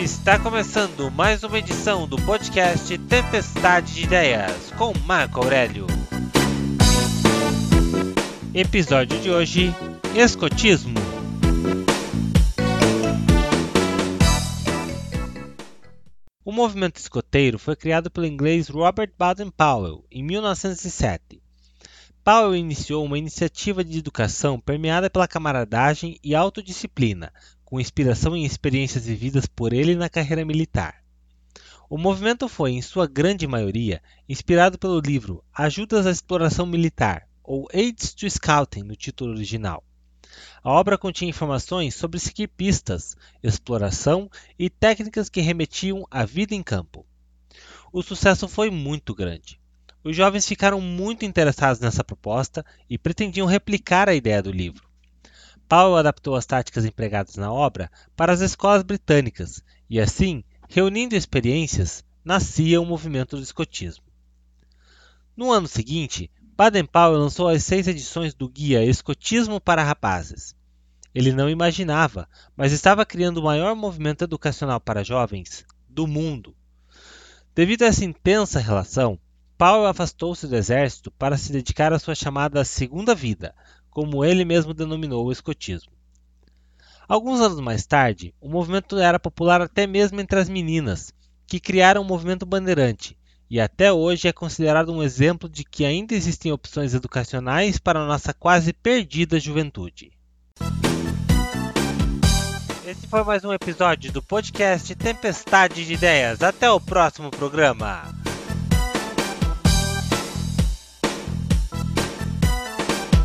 Está começando mais uma edição do podcast Tempestade de Ideias com Marco Aurélio. Episódio de hoje: Escotismo. O movimento escoteiro foi criado pelo inglês Robert Baden-Powell em 1907. Powell iniciou uma iniciativa de educação permeada pela camaradagem e autodisciplina, com inspiração em experiências vividas por ele na carreira militar. O movimento foi, em sua grande maioria, inspirado pelo livro Ajudas à Exploração Militar, ou Aids to Scouting no título original. A obra continha informações sobre seguir pistas, exploração e técnicas que remetiam à vida em campo. O sucesso foi muito grande. Os jovens ficaram muito interessados nessa proposta e pretendiam replicar a ideia do livro. Powell adaptou as táticas empregadas na obra para as escolas britânicas e, assim, reunindo experiências, nascia o movimento do escotismo. No ano seguinte, Baden-Powell lançou as seis edições do guia Escotismo para Rapazes. Ele não imaginava, mas estava criando o maior movimento educacional para jovens do mundo. Devido a essa intensa relação, Powell afastou-se do exército para se dedicar à sua chamada segunda vida, como ele mesmo denominou o escotismo. Alguns anos mais tarde, o movimento era popular até mesmo entre as meninas, que criaram o movimento bandeirante, e até hoje é considerado um exemplo de que ainda existem opções educacionais para nossa quase perdida juventude. Esse foi mais um episódio do podcast Tempestade de Ideias. Até o próximo programa.